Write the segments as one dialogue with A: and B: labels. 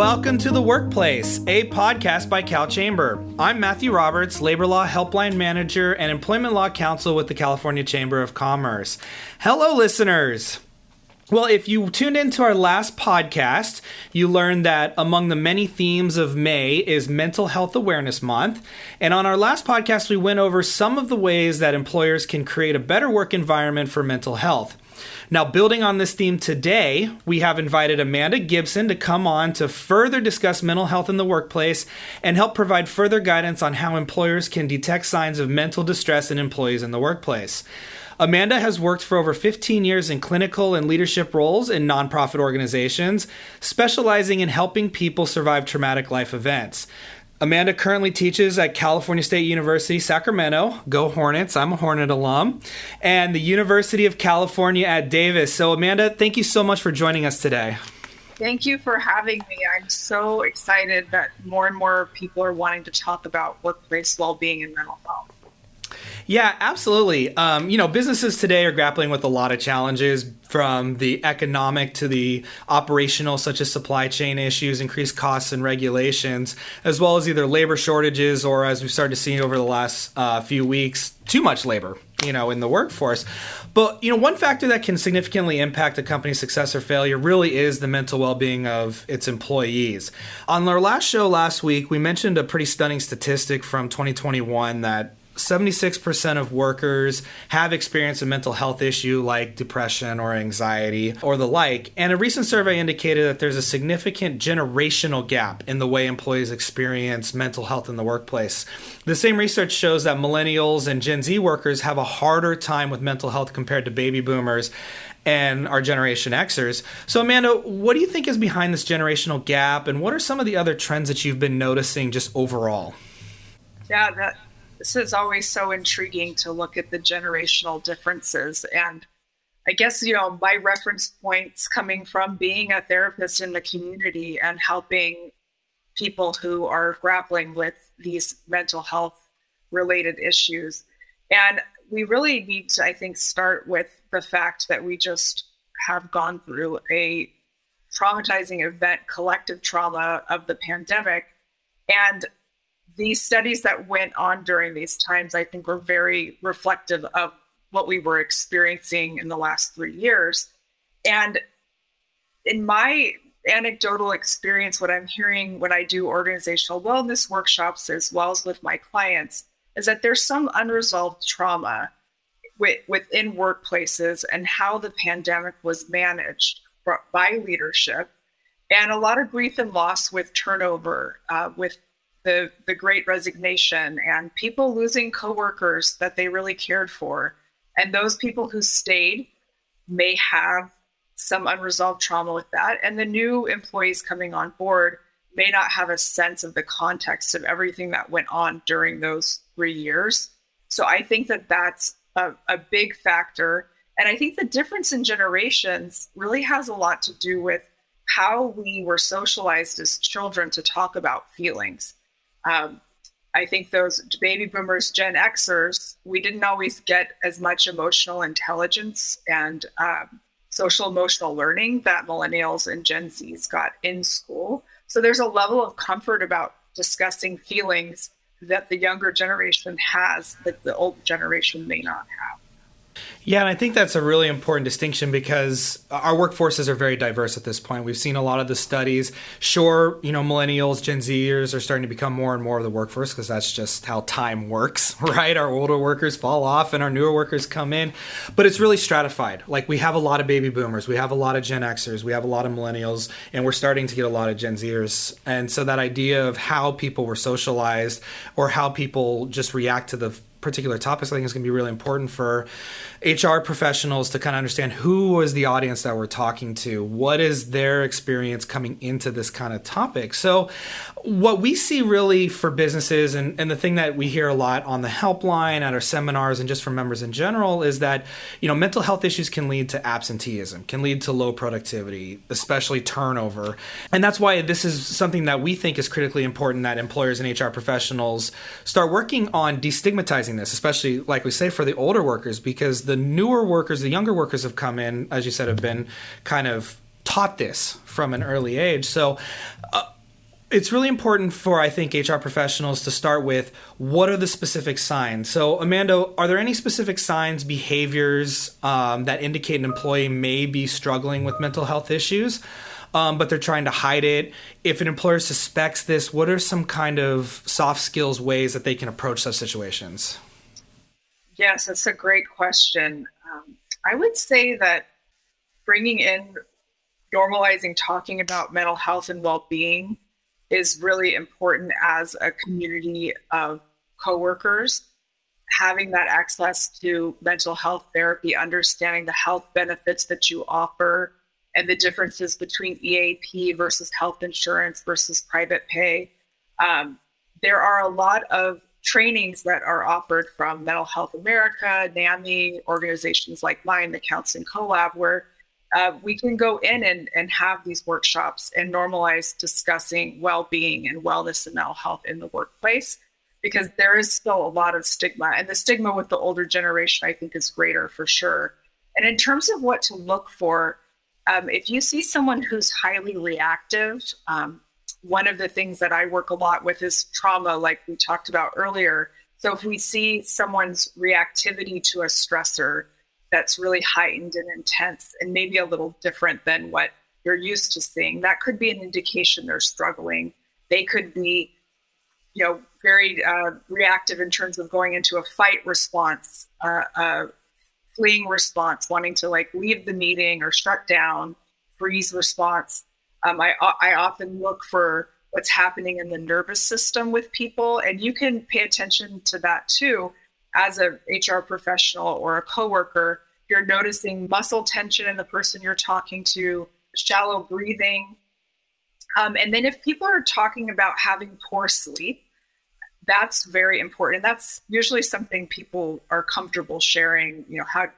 A: Welcome to The Workplace, a podcast by CalChamber. I'm Matthew Roberts, Labor Law Helpline Manager and Employment Law Counsel with the California Chamber of Commerce. Hello, listeners. Well, if you tuned into our last podcast, you learned that among the many themes of May is Mental Health Awareness Month. And on our last podcast, we went over some of the ways that employers can create a better work environment for mental health. Now, building on this theme today, we have invited Amanda Gibson to come on to further discuss mental health in the workplace and help provide further guidance on how employers can detect signs of mental distress in employees in the workplace. Amanda has worked for over 15 years in clinical and leadership roles in nonprofit organizations, specializing in helping people survive traumatic life events. Amanda currently teaches at California State University, Sacramento. Go Hornets. I'm a Hornet alum. And the University of California at Davis. So, Amanda, thank you so much for joining us today.
B: Thank you for having me. I'm so excited that more and more people are wanting to talk about workplace well being and mental health.
A: Yeah, absolutely. Um, you know, businesses today are grappling with a lot of challenges from the economic to the operational, such as supply chain issues, increased costs and regulations, as well as either labor shortages or, as we've started to see over the last uh, few weeks, too much labor, you know, in the workforce. But you know, one factor that can significantly impact a company's success or failure really is the mental well-being of its employees. On our last show last week, we mentioned a pretty stunning statistic from 2021 that 76% of workers have experienced a mental health issue like depression or anxiety or the like. And a recent survey indicated that there's a significant generational gap in the way employees experience mental health in the workplace. The same research shows that millennials and Gen Z workers have a harder time with mental health compared to baby boomers and our Generation Xers. So, Amanda, what do you think is behind this generational gap, and what are some of the other trends that you've been noticing just overall?
B: Yeah, that this is always so intriguing to look at the generational differences. And I guess, you know, my reference points coming from being a therapist in the community and helping people who are grappling with these mental health related issues. And we really need to, I think, start with the fact that we just have gone through a traumatizing event, collective trauma of the pandemic. And these studies that went on during these times, I think, were very reflective of what we were experiencing in the last three years. And in my anecdotal experience, what I'm hearing when I do organizational wellness workshops as well as with my clients is that there's some unresolved trauma within workplaces and how the pandemic was managed by leadership, and a lot of grief and loss with turnover, uh, with the the great resignation and people losing coworkers that they really cared for. And those people who stayed may have some unresolved trauma with that. And the new employees coming on board may not have a sense of the context of everything that went on during those 3 years. So i think that that's a, a big factor. And i think the difference in generations really has a lot to do with how we were socialized as children to talk about feelings um, I think those baby boomers, Gen Xers, we didn't always get as much emotional intelligence and um, social emotional learning that millennials and Gen Zs got in school. So there's a level of comfort about discussing feelings that the younger generation has that the old generation may not have.
A: Yeah, and I think that's a really important distinction because our workforces are very diverse at this point. We've seen a lot of the studies. Sure, you know, millennials, Gen Zers are starting to become more and more of the workforce because that's just how time works, right? Our older workers fall off and our newer workers come in. But it's really stratified. Like we have a lot of baby boomers, we have a lot of Gen Xers, we have a lot of millennials, and we're starting to get a lot of Gen Zers. And so that idea of how people were socialized or how people just react to the particular topics, I think is going to be really important for HR professionals to kind of understand who is the audience that we're talking to, what is their experience coming into this kind of topic. So, what we see really for businesses, and, and the thing that we hear a lot on the helpline, at our seminars, and just from members in general, is that you know mental health issues can lead to absenteeism, can lead to low productivity, especially turnover, and that's why this is something that we think is critically important that employers and HR professionals start working on destigmatizing this, especially like we say for the older workers, because the newer workers, the younger workers have come in, as you said, have been kind of taught this from an early age. So, uh, it's really important for I think HR professionals to start with what are the specific signs. So, Amanda, are there any specific signs, behaviors um, that indicate an employee may be struggling with mental health issues, um, but they're trying to hide it? If an employer suspects this, what are some kind of soft skills ways that they can approach such situations?
B: Yes, that's a great question. Um, I would say that bringing in normalizing talking about mental health and well-being is really important as a community of coworkers having that access to mental health therapy understanding the health benefits that you offer and the differences between eap versus health insurance versus private pay. Um, there are a lot of trainings that are offered from mental health america nami organizations like mine the counseling collab where uh, we can go in and, and have these workshops and normalize discussing well-being and wellness and mental health in the workplace because there is still a lot of stigma and the stigma with the older generation i think is greater for sure. And in terms of what to look for um, if you see someone who's highly reactive um, one of the things that i work a lot with is trauma like we talked about earlier so if we see someone's reactivity to a stressor that's really heightened and intense and maybe a little different than what you're used to seeing, that could be an indication they're struggling. They could be, you know, very uh, reactive in terms of going into a fight response, uh, a fleeing response, wanting to like leave the meeting or shut down, freeze response. Um, I, I often look for what's happening in the nervous system with people, and you can pay attention to that too as a HR professional or a coworker, you're noticing muscle tension in the person you're talking to, shallow breathing. Um, and then if people are talking about having poor sleep, that's very important. That's usually something people are comfortable sharing. You know, how,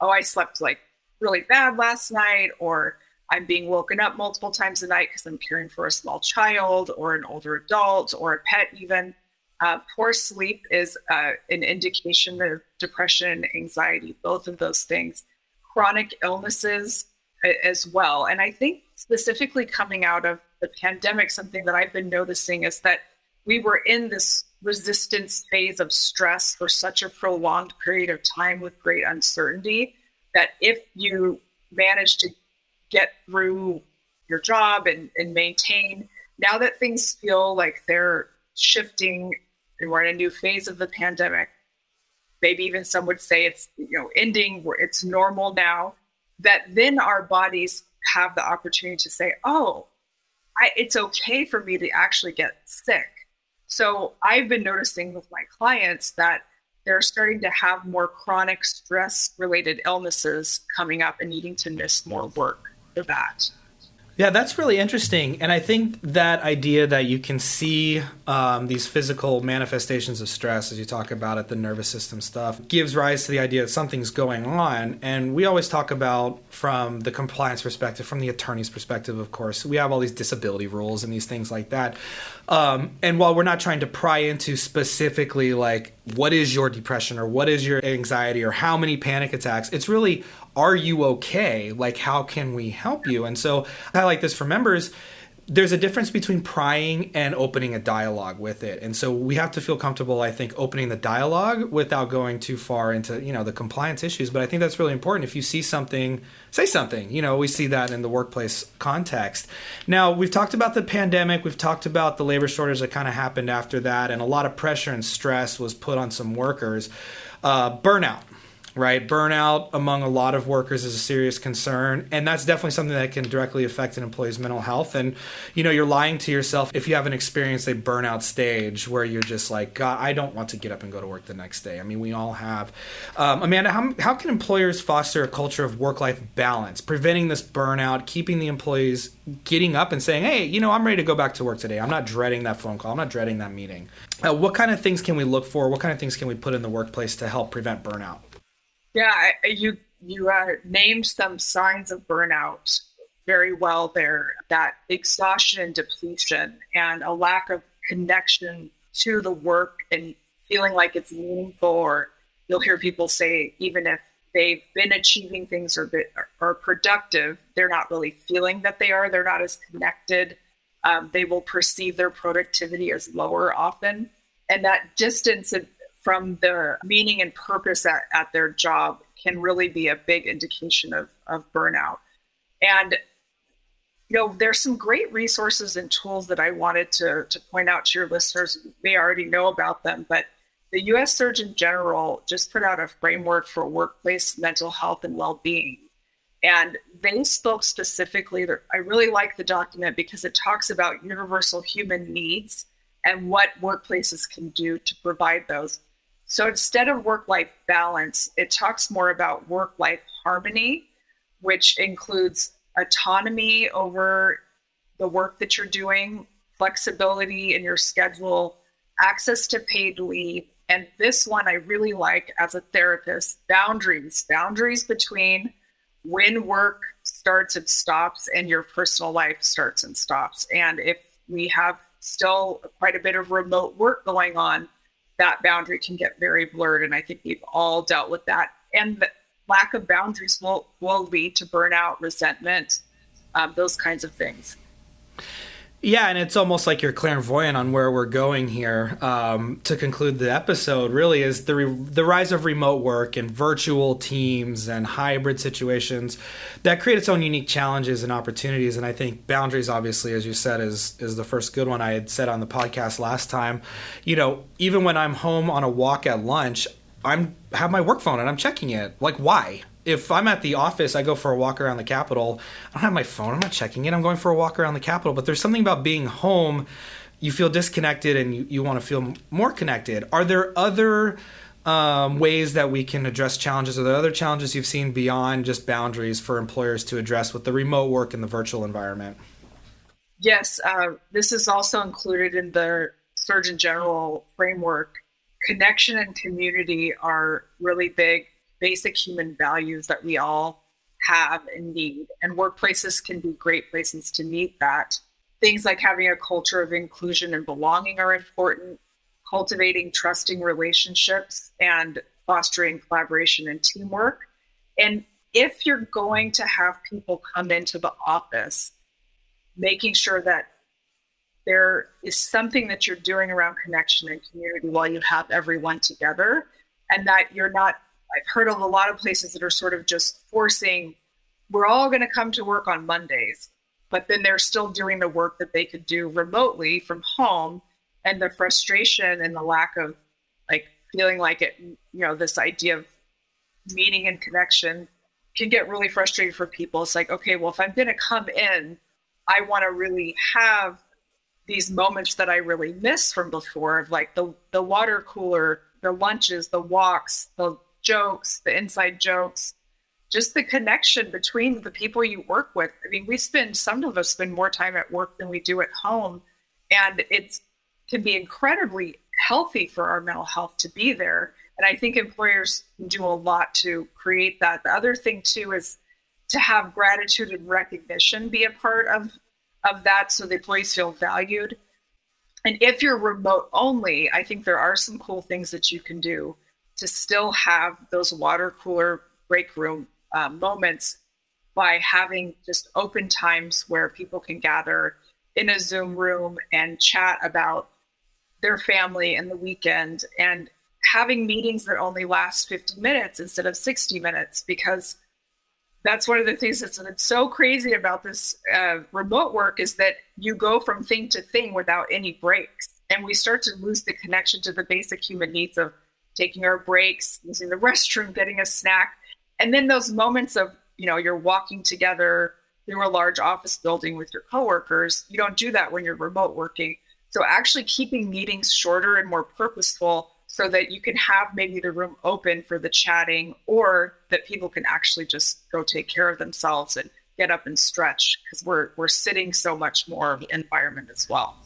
B: oh, I slept like really bad last night, or I'm being woken up multiple times a night because I'm caring for a small child or an older adult or a pet, even. Uh, poor sleep is uh, an indication of depression, anxiety, both of those things. Chronic illnesses as well. And I think specifically coming out of the pandemic, something that I've been noticing is that we were in this resistance phase of stress for such a prolonged period of time with great uncertainty that if you manage to get through your job and, and maintain, now that things feel like they're shifting and we're in a new phase of the pandemic. Maybe even some would say it's you know ending it's normal now. That then our bodies have the opportunity to say, "Oh, I, it's okay for me to actually get sick." So I've been noticing with my clients that they're starting to have more chronic stress related illnesses coming up and needing to miss more work for that.
A: Yeah, that's really interesting. And I think that idea that you can see um, these physical manifestations of stress, as you talk about it, the nervous system stuff, gives rise to the idea that something's going on. And we always talk about from the compliance perspective, from the attorney's perspective, of course, we have all these disability rules and these things like that. Um, and while we're not trying to pry into specifically like what is your depression or what is your anxiety or how many panic attacks, it's really are you okay? Like, how can we help you? And so I like this for members. There's a difference between prying and opening a dialogue with it. And so we have to feel comfortable, I think, opening the dialogue without going too far into, you know, the compliance issues. But I think that's really important. If you see something, say something. You know, we see that in the workplace context. Now, we've talked about the pandemic, we've talked about the labor shortage that kind of happened after that, and a lot of pressure and stress was put on some workers. Uh, burnout right? Burnout among a lot of workers is a serious concern, and that's definitely something that can directly affect an employee's mental health. And you know, you're lying to yourself if you haven't experienced a burnout stage where you're just like, God, I don't want to get up and go to work the next day. I mean, we all have. Um, Amanda, how, how can employers foster a culture of work-life balance, preventing this burnout, keeping the employees getting up and saying, "Hey, you know, I'm ready to go back to work today. I'm not dreading that phone call. I'm not dreading that meeting." Uh, what kind of things can we look for? What kind of things can we put in the workplace to help prevent burnout?
B: Yeah, you you uh, named some signs of burnout very well there. That exhaustion and depletion, and a lack of connection to the work and feeling like it's meaningful. Or you'll hear people say, even if they've been achieving things or, or productive, they're not really feeling that they are. They're not as connected Um, they will perceive their productivity as lower often. And that distance from their meaning and purpose at, at their job can really be a big indication of, of burnout. And you know, there's some great resources and tools that I wanted to, to point out to your listeners. You may already know about them, but the US Surgeon General just put out a framework for workplace mental health and well being. And they spoke specifically, I really like the document because it talks about universal human needs and what workplaces can do to provide those. So instead of work life balance, it talks more about work life harmony, which includes autonomy over the work that you're doing, flexibility in your schedule, access to paid leave. And this one I really like as a therapist boundaries, boundaries between when work starts and stops and your personal life starts and stops. And if we have still quite a bit of remote work going on, that boundary can get very blurred. And I think we've all dealt with that. And the lack of boundaries will, will lead to burnout, resentment, um, those kinds of things.
A: Yeah, and it's almost like you're clairvoyant on where we're going here. Um, to conclude the episode, really is the re- the rise of remote work and virtual teams and hybrid situations that create its own unique challenges and opportunities. And I think boundaries, obviously, as you said, is is the first good one I had said on the podcast last time. You know, even when I'm home on a walk at lunch, I'm have my work phone and I'm checking it. Like, why? If I'm at the office, I go for a walk around the Capitol. I don't have my phone. I'm not checking it. I'm going for a walk around the Capitol. But there's something about being home. You feel disconnected and you, you want to feel more connected. Are there other um, ways that we can address challenges? Are there other challenges you've seen beyond just boundaries for employers to address with the remote work and the virtual environment?
B: Yes, uh, this is also included in the Surgeon General framework. Connection and community are really big basic human values that we all have and need. And workplaces can be great places to meet that. Things like having a culture of inclusion and belonging are important, cultivating trusting relationships and fostering collaboration and teamwork. And if you're going to have people come into the office, making sure that there is something that you're doing around connection and community while you have everyone together, and that you're not I've heard of a lot of places that are sort of just forcing, we're all going to come to work on Mondays, but then they're still doing the work that they could do remotely from home. And the frustration and the lack of like feeling like it, you know, this idea of meeting and connection can get really frustrating for people. It's like, okay, well, if I'm going to come in, I want to really have these moments that I really miss from before of like the the water cooler, the lunches, the walks, the jokes, the inside jokes, just the connection between the people you work with. I mean, we spend some of us spend more time at work than we do at home, and it's can be incredibly healthy for our mental health to be there. And I think employers do a lot to create that. The other thing too is to have gratitude and recognition be a part of of that so the employees feel valued. And if you're remote only, I think there are some cool things that you can do to still have those water cooler break room uh, moments by having just open times where people can gather in a Zoom room and chat about their family and the weekend and having meetings that only last 50 minutes instead of 60 minutes because that's one of the things that's, so crazy about this uh, remote work is that you go from thing to thing without any breaks. And we start to lose the connection to the basic human needs of taking our breaks, using the restroom, getting a snack. And then those moments of, you know, you're walking together through a large office building with your coworkers. You don't do that when you're remote working. So actually keeping meetings shorter and more purposeful so that you can have maybe the room open for the chatting or that people can actually just go take care of themselves and get up and stretch because we're we're sitting so much more of the environment as well.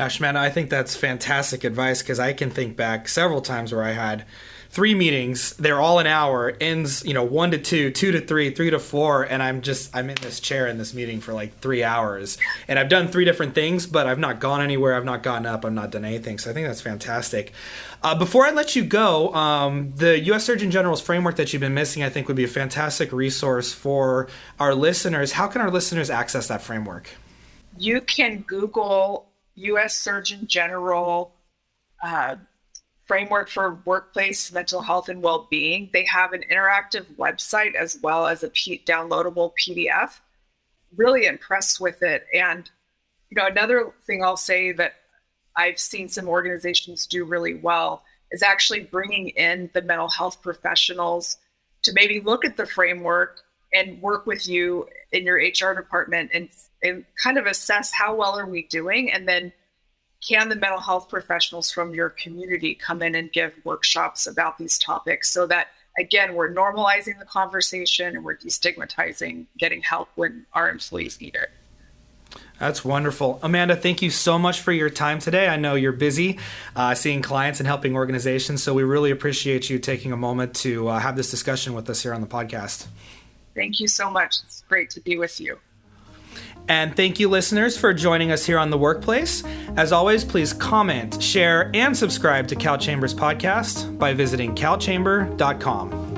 A: Ashman, I think that's fantastic advice because I can think back several times where I had three meetings. They're all an hour, ends, you know, one to two, two to three, three to four, and I'm just I'm in this chair in this meeting for like three hours. And I've done three different things, but I've not gone anywhere, I've not gotten up, I've not done anything. So I think that's fantastic. Uh, before I let you go, um, the U.S. Surgeon General's framework that you've been missing, I think, would be a fantastic resource for our listeners. How can our listeners access that framework?
B: you can Google U.S. Surgeon General uh, framework for workplace mental health and well-being. They have an interactive website as well as a P- downloadable PDF. Really impressed with it. And you know, another thing I'll say that I've seen some organizations do really well is actually bringing in the mental health professionals to maybe look at the framework and work with you in your HR department and, and kind of assess how well are we doing and then can the mental health professionals from your community come in and give workshops about these topics so that again we're normalizing the conversation and we're destigmatizing getting help when our employees need it
A: that's wonderful. Amanda, thank you so much for your time today. I know you're busy uh, seeing clients and helping organizations, so we really appreciate you taking a moment to uh, have this discussion with us here on the podcast.
B: Thank you so much. It's great to be with you.
A: And thank you, listeners, for joining us here on The Workplace. As always, please comment, share, and subscribe to Cal Chambers Podcast by visiting calchamber.com.